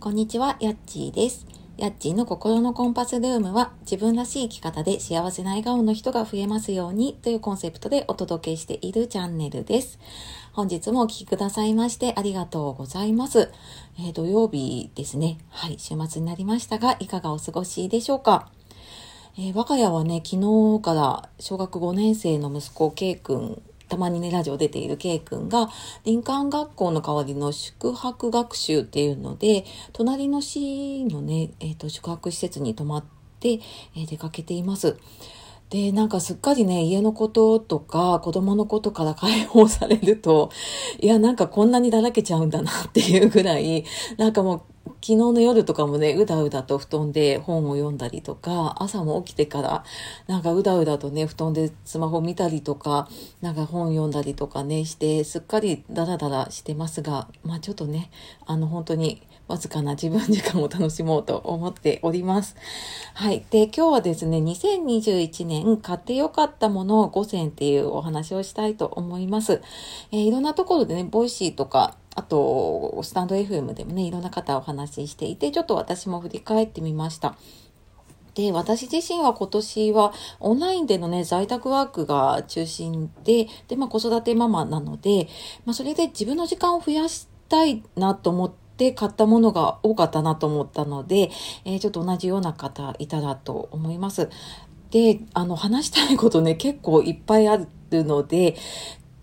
こんにちは、やっちーです。やっちーの心のコンパスルームは自分らしい生き方で幸せな笑顔の人が増えますようにというコンセプトでお届けしているチャンネルです。本日もお聴きくださいましてありがとうございます。えー土曜日ですね。はい、週末になりましたが、いかがお過ごしでしょうか？えー我が家はね、昨日から小学5年生の息子、K 君、たまにね、ラジオ出ている K 君が、林間学校の代わりの宿泊学習っていうので、隣の市のね、えっ、と、宿泊施設に泊まって、えー出かけています。で、なんかすっかりね、家のこととか子供のことから解放されると、いや、なんかこんなにだらけちゃうんだなっていうぐらい、なんかもう昨日の夜とかもね、うだうだと布団で本を読んだりとか、朝も起きてから、なんかうだうだとね、布団でスマホ見たりとか、なんか本読んだりとかね、して、すっかりダラダラしてますが、まあちょっとね、あの本当にわずかな自分時間を楽しもうと思っております。はい。で、今日はですね、2021年買ってよかったものを5選っていうお話をしたいと思います。えーいろんなところでね、 Voicy とか、あと、 stand.fm でもね、いろんな方お話ししていて、ちょっと私も振り返ってみました。で、私自身は今年はオンラインでのね、在宅ワークが中心で、で、まあ子育てママなので、まあそれで自分の時間を増やしたいなと思って買ったものが多かったなと思ったので、えーちょっと同じような方いたらと思います。で、あの、話したいことね、結構いっぱいあるので、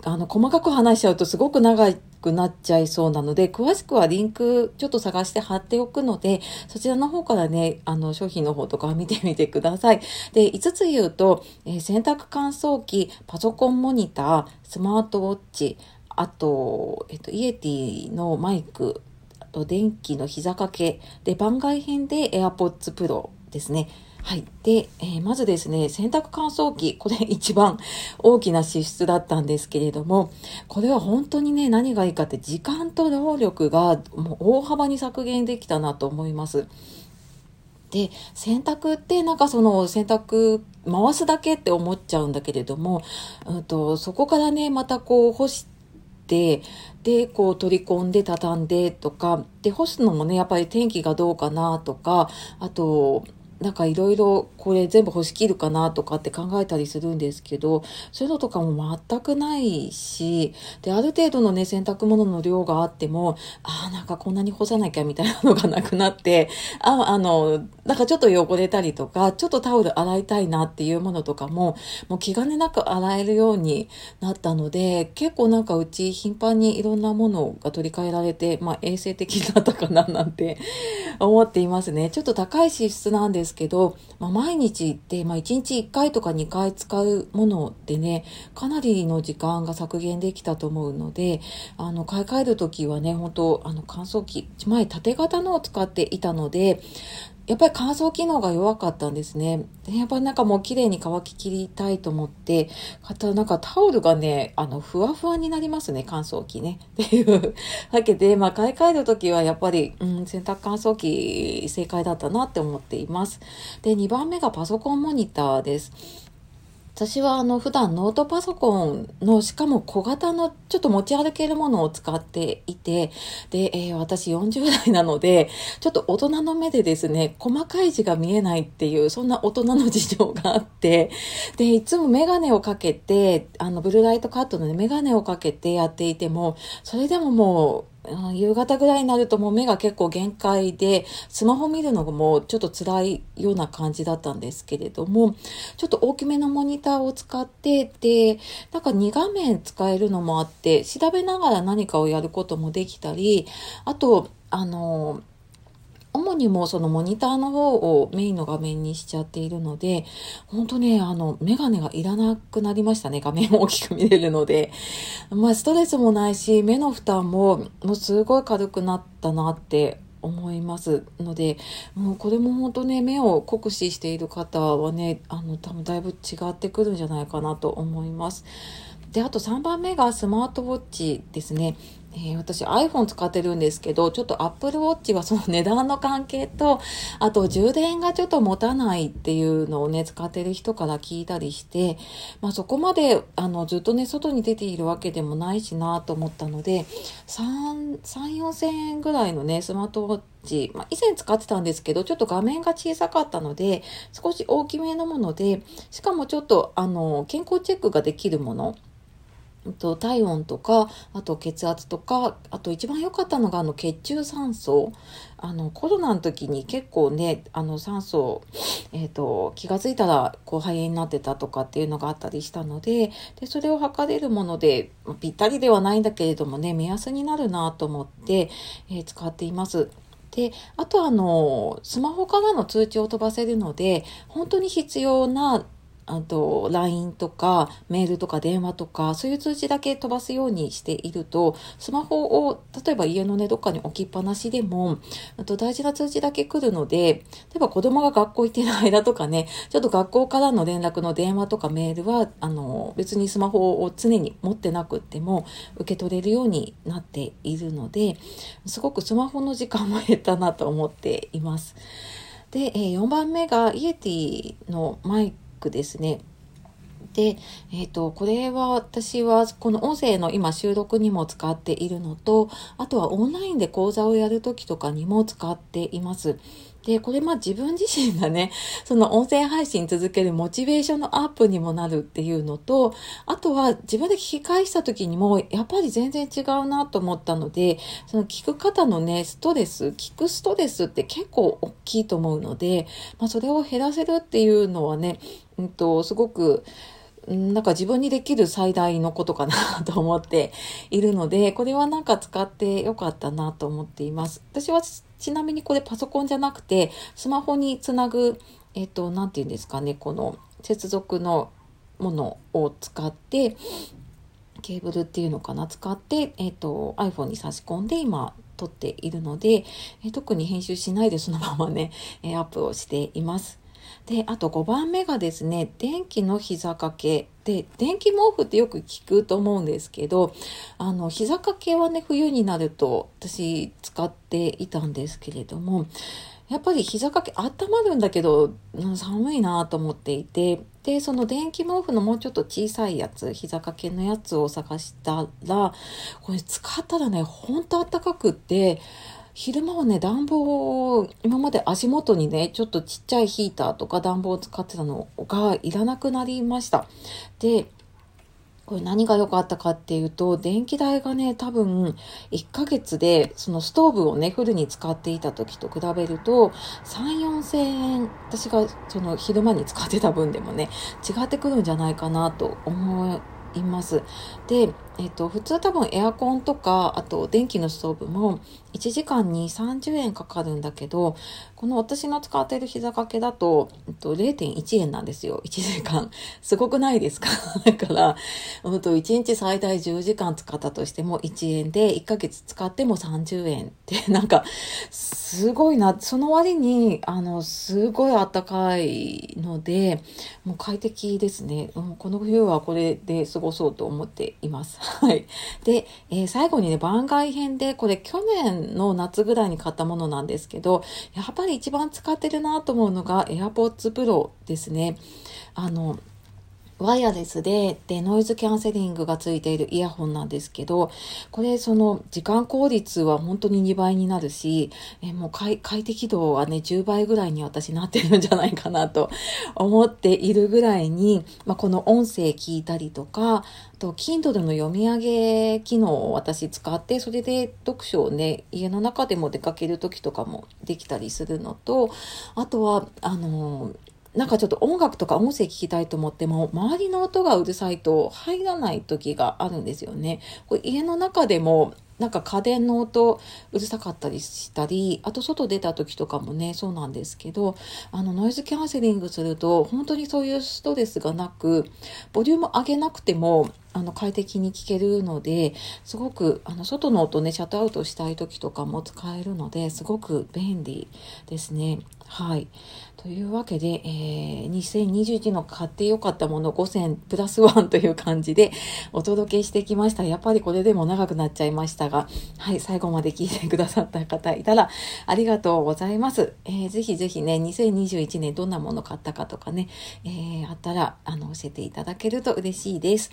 あの、細かく話しちゃうとすごく長くなっちゃいそうなので、詳しくはリンクちょっと探して貼っておくので、そちらの方からね、あの、商品の方とか見てみてください。で、5つ言うと、えー洗濯乾燥機、パソコンモニター、スマートウォッチ、あと、えっと、イエティのマイク、あと電気の膝掛け、で、番外編で AirPods Pro ですね。はい。で、えーまずですね、洗濯乾燥機、これ一番大きな支出だったんですけれども、これは本当にね、何がいいかって時間と労力がもう大幅に削減できたなと思います。で、洗濯ってなんかその洗濯回すだけって思っちゃうんだけれども、うんと、そこからね、またこう干して、で、こう取り込んで畳んでとか、で、干すのもね、やっぱり天気がどうかなとか、あと、なんかいろいろこれ全部干し切るかなとかって考えたりするんですけど、そういうのとかも全くないし、で、ある程度のね、洗濯物の量があっても、ああ、なんかこんなに干さなきゃみたいなのがなくなって、ああ、あの、なんかちょっと汚れたりとか、ちょっとタオル洗いたいなっていうものとかも、もう気兼ねなく洗えるようになったので、結構なんかうち頻繁にいろんなものが取り替えられて、まあ衛生的になったかななんて思っていますね。ちょっと高い支出なんですですけど、まあ、毎日って、まあ、1日1回とか2回使うものでね、かなりの時間が削減できたと思うので、あの、買い替える時はね、本当あの、乾燥機、前縦型のを使っていたので、やっぱり乾燥機能が弱かったんですね。やっぱりなんかもう綺麗に乾ききりたいと思って、買ったなんかタオルがね、あの、ふわふわになりますね、乾燥機ね。っていうわけで、まあ、買い替えるときはやっぱり、うん、洗濯乾燥機正解だったなって思っています。で、2番目がパソコンモニターです。私はあの普段ノートパソコンのしかも小型のちょっと持ち歩けるものを使っていてで、えー私40代なのでちょっと大人の目でですね細かい字が見えないっていうそんな大人の事情があってでいつもメガネをかけてあのブルーライトカットの、メガネをかけてやっていてもそれでももううん夕方ぐらいになるともう目が結構限界で、スマホ見るのもちょっと辛いような感じだったんですけれども、ちょっと大きめのモニターを使って、で、なんか2画面使えるのもあって、調べながら何かをやることもできたり、あと、あの、主にもそのモニターの方をメインの画面にしちゃっているので、本当ね、あの、メガネがいらなくなりましたね。画面を大きく見れるので。まあ、ストレスもないし、目の負担も、もうすごい軽くなったなって思いますので、もうこれも本当ね、目を酷使している方はね、あの、多分だいぶ違ってくるんじゃないかなと思います。で、あと3番目がスマートウォッチですね。えー、私 iPhone 使ってるんですけど、ちょっと Apple Watch はその値段の関係と、あと充電がちょっと持たないっていうのをね、使ってる人から聞いたりして、まあそこまで、あの、ずっとね、外に出ているわけでもないしなと思ったので、3、3、4千円ぐらいのね、スマートウォッチ、まあ以前使ってたんですけど、ちょっと画面が小さかったので、少し大きめのもので、しかもちょっと、あの、健康チェックができるもの、と体温とか、あと血圧とか、あと一番良かったのがあの血中酸素。あのコロナの時に結構ね、あの酸素、え、ー、と、気がついたらこう肺炎になってたとかっていうのがあったりしたので、で、それを測れるもので、ぴったりではないんだけれどもね、目安になるなと思って、えー、使っています。で、あとあの、スマホからの通知を飛ばせるので、本当に必要なあと、LINE とか、メールとか電話とか、そういう通知だけ飛ばすようにしていると、スマホを、例えば家のね、どっかに置きっぱなしでも、あと大事な通知だけ来るので、例えば子供が学校行ってる間とかね、ちょっと学校からの連絡の電話とかメールは、あの、別にスマホを常に持ってなくっても、受け取れるようになっているので、すごくスマホの時間も減ったなと思っています。で、4番目がイエティのマイククですね。で、えっ、ー、と、これは私はこの音声の今収録にも使っているのと、あとはオンラインで講座をやるときとかにも使っています。で、これまあ自分自身がね、その音声配信続けるモチベーションのアップにもなるっていうのと、あとは自分で聞き返した時にも、やっぱり全然違うなと思ったので、その聞く方のね、ストレス、聞くストレスって結構大きいと思うので、まあそれを減らせるっていうのはね、うんと、すごく、なんか自分にできる最大のことかなと思っているので、これはなんか使ってよかったなと思っています。私はちなみにこれパソコンじゃなくて、スマホにつなぐ、えっ、と、なんて言うんですかね、この接続のものを使って、ケーブルっていうのかな、使って、えっ、と、iPhone に差し込んで今、撮っているので、え特に編集しないでそのままね、えアップをしています。で、あと5番目がですね、電気の膝掛け。で、電気毛布ってよく聞くと思うんですけど、あの、膝掛けはね、冬になると私使っていたんですけれども、やっぱり膝掛け温まるんだけど、寒いなと思っていて、で、その電気毛布のもうちょっと小さいやつ、膝掛けのやつを探したら、これ使ったらね、ほんと暖かくって、昼間はね、暖房を、今まで足元にね、ちょっとちっちゃいヒーターとか暖房を使ってたのがいらなくなりました。で、これ何が良かったかっていうと、電気代がね、多分1ヶ月でそのストーブをね、フルに使っていた時と比べると、3、4千円、私がその昼間に使ってた分でもね、違ってくるんじゃないかなと思います。で、えっ、と、普通多分エアコンとか、あと電気のストーブも1時間に30円かかるんだけど、この私の使っている膝掛けだと、えっと、0.1円なんですよ。1時間。すごくないですか？だから、うんと、1日最大10時間使ったとしても1円で、1ヶ月使っても30円って、なんか、すごいな。その割に、あの、すごい暖かいので、もう快適ですね。うん、この冬はこれで過ごそうと思っています。はい。で、えー、最後にね、番外編で、これ去年の夏ぐらいに買ったものなんですけど、やっぱり一番使ってるなと思うのが AirPods Pro ですね。あの、ワイヤレスで、で、ノイズキャンセリングがついているイヤホンなんですけど、これ、その、時間効率は本当に2倍になるし、えもう快適度はね、10倍ぐらいに私なってるんじゃないかなと思っているぐらいに、まあ、この音声聞いたりとか、あと、Kindle の読み上げ機能を私使って、それで読書をね、家の中でも出かける時とかもできたりするのと、あとは、あのなんかちょっと音楽とか音声聞きたいと思っても、周りの音がうるさいと入らない時があるんですよね。これ家の中でも、なんか家電の音うるさかったりしたり、あと外出た時とかもね、そうなんですけど、あのノイズキャンセリングすると、本当にそういうストレスがなく、ボリューム上げなくても、あの快適に聞けるのですごくあの外の音ねシャットアウトしたい時とかも使えるのですごく便利ですね。はい。というわけで、えー、2021の買ってよかったもの5選プラス1という感じでお届けしてきました。やっぱりこれでも長くなっちゃいましたが、はい、最後まで聞いてくださった方いたらありがとうございます。えー、ぜひぜひね、2021年どんなもの買ったかとかね、えー、あったら、あの、教えていただけると嬉しいです。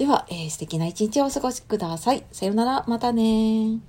では、えー、素敵な一日をお過ごしください。さようなら、またね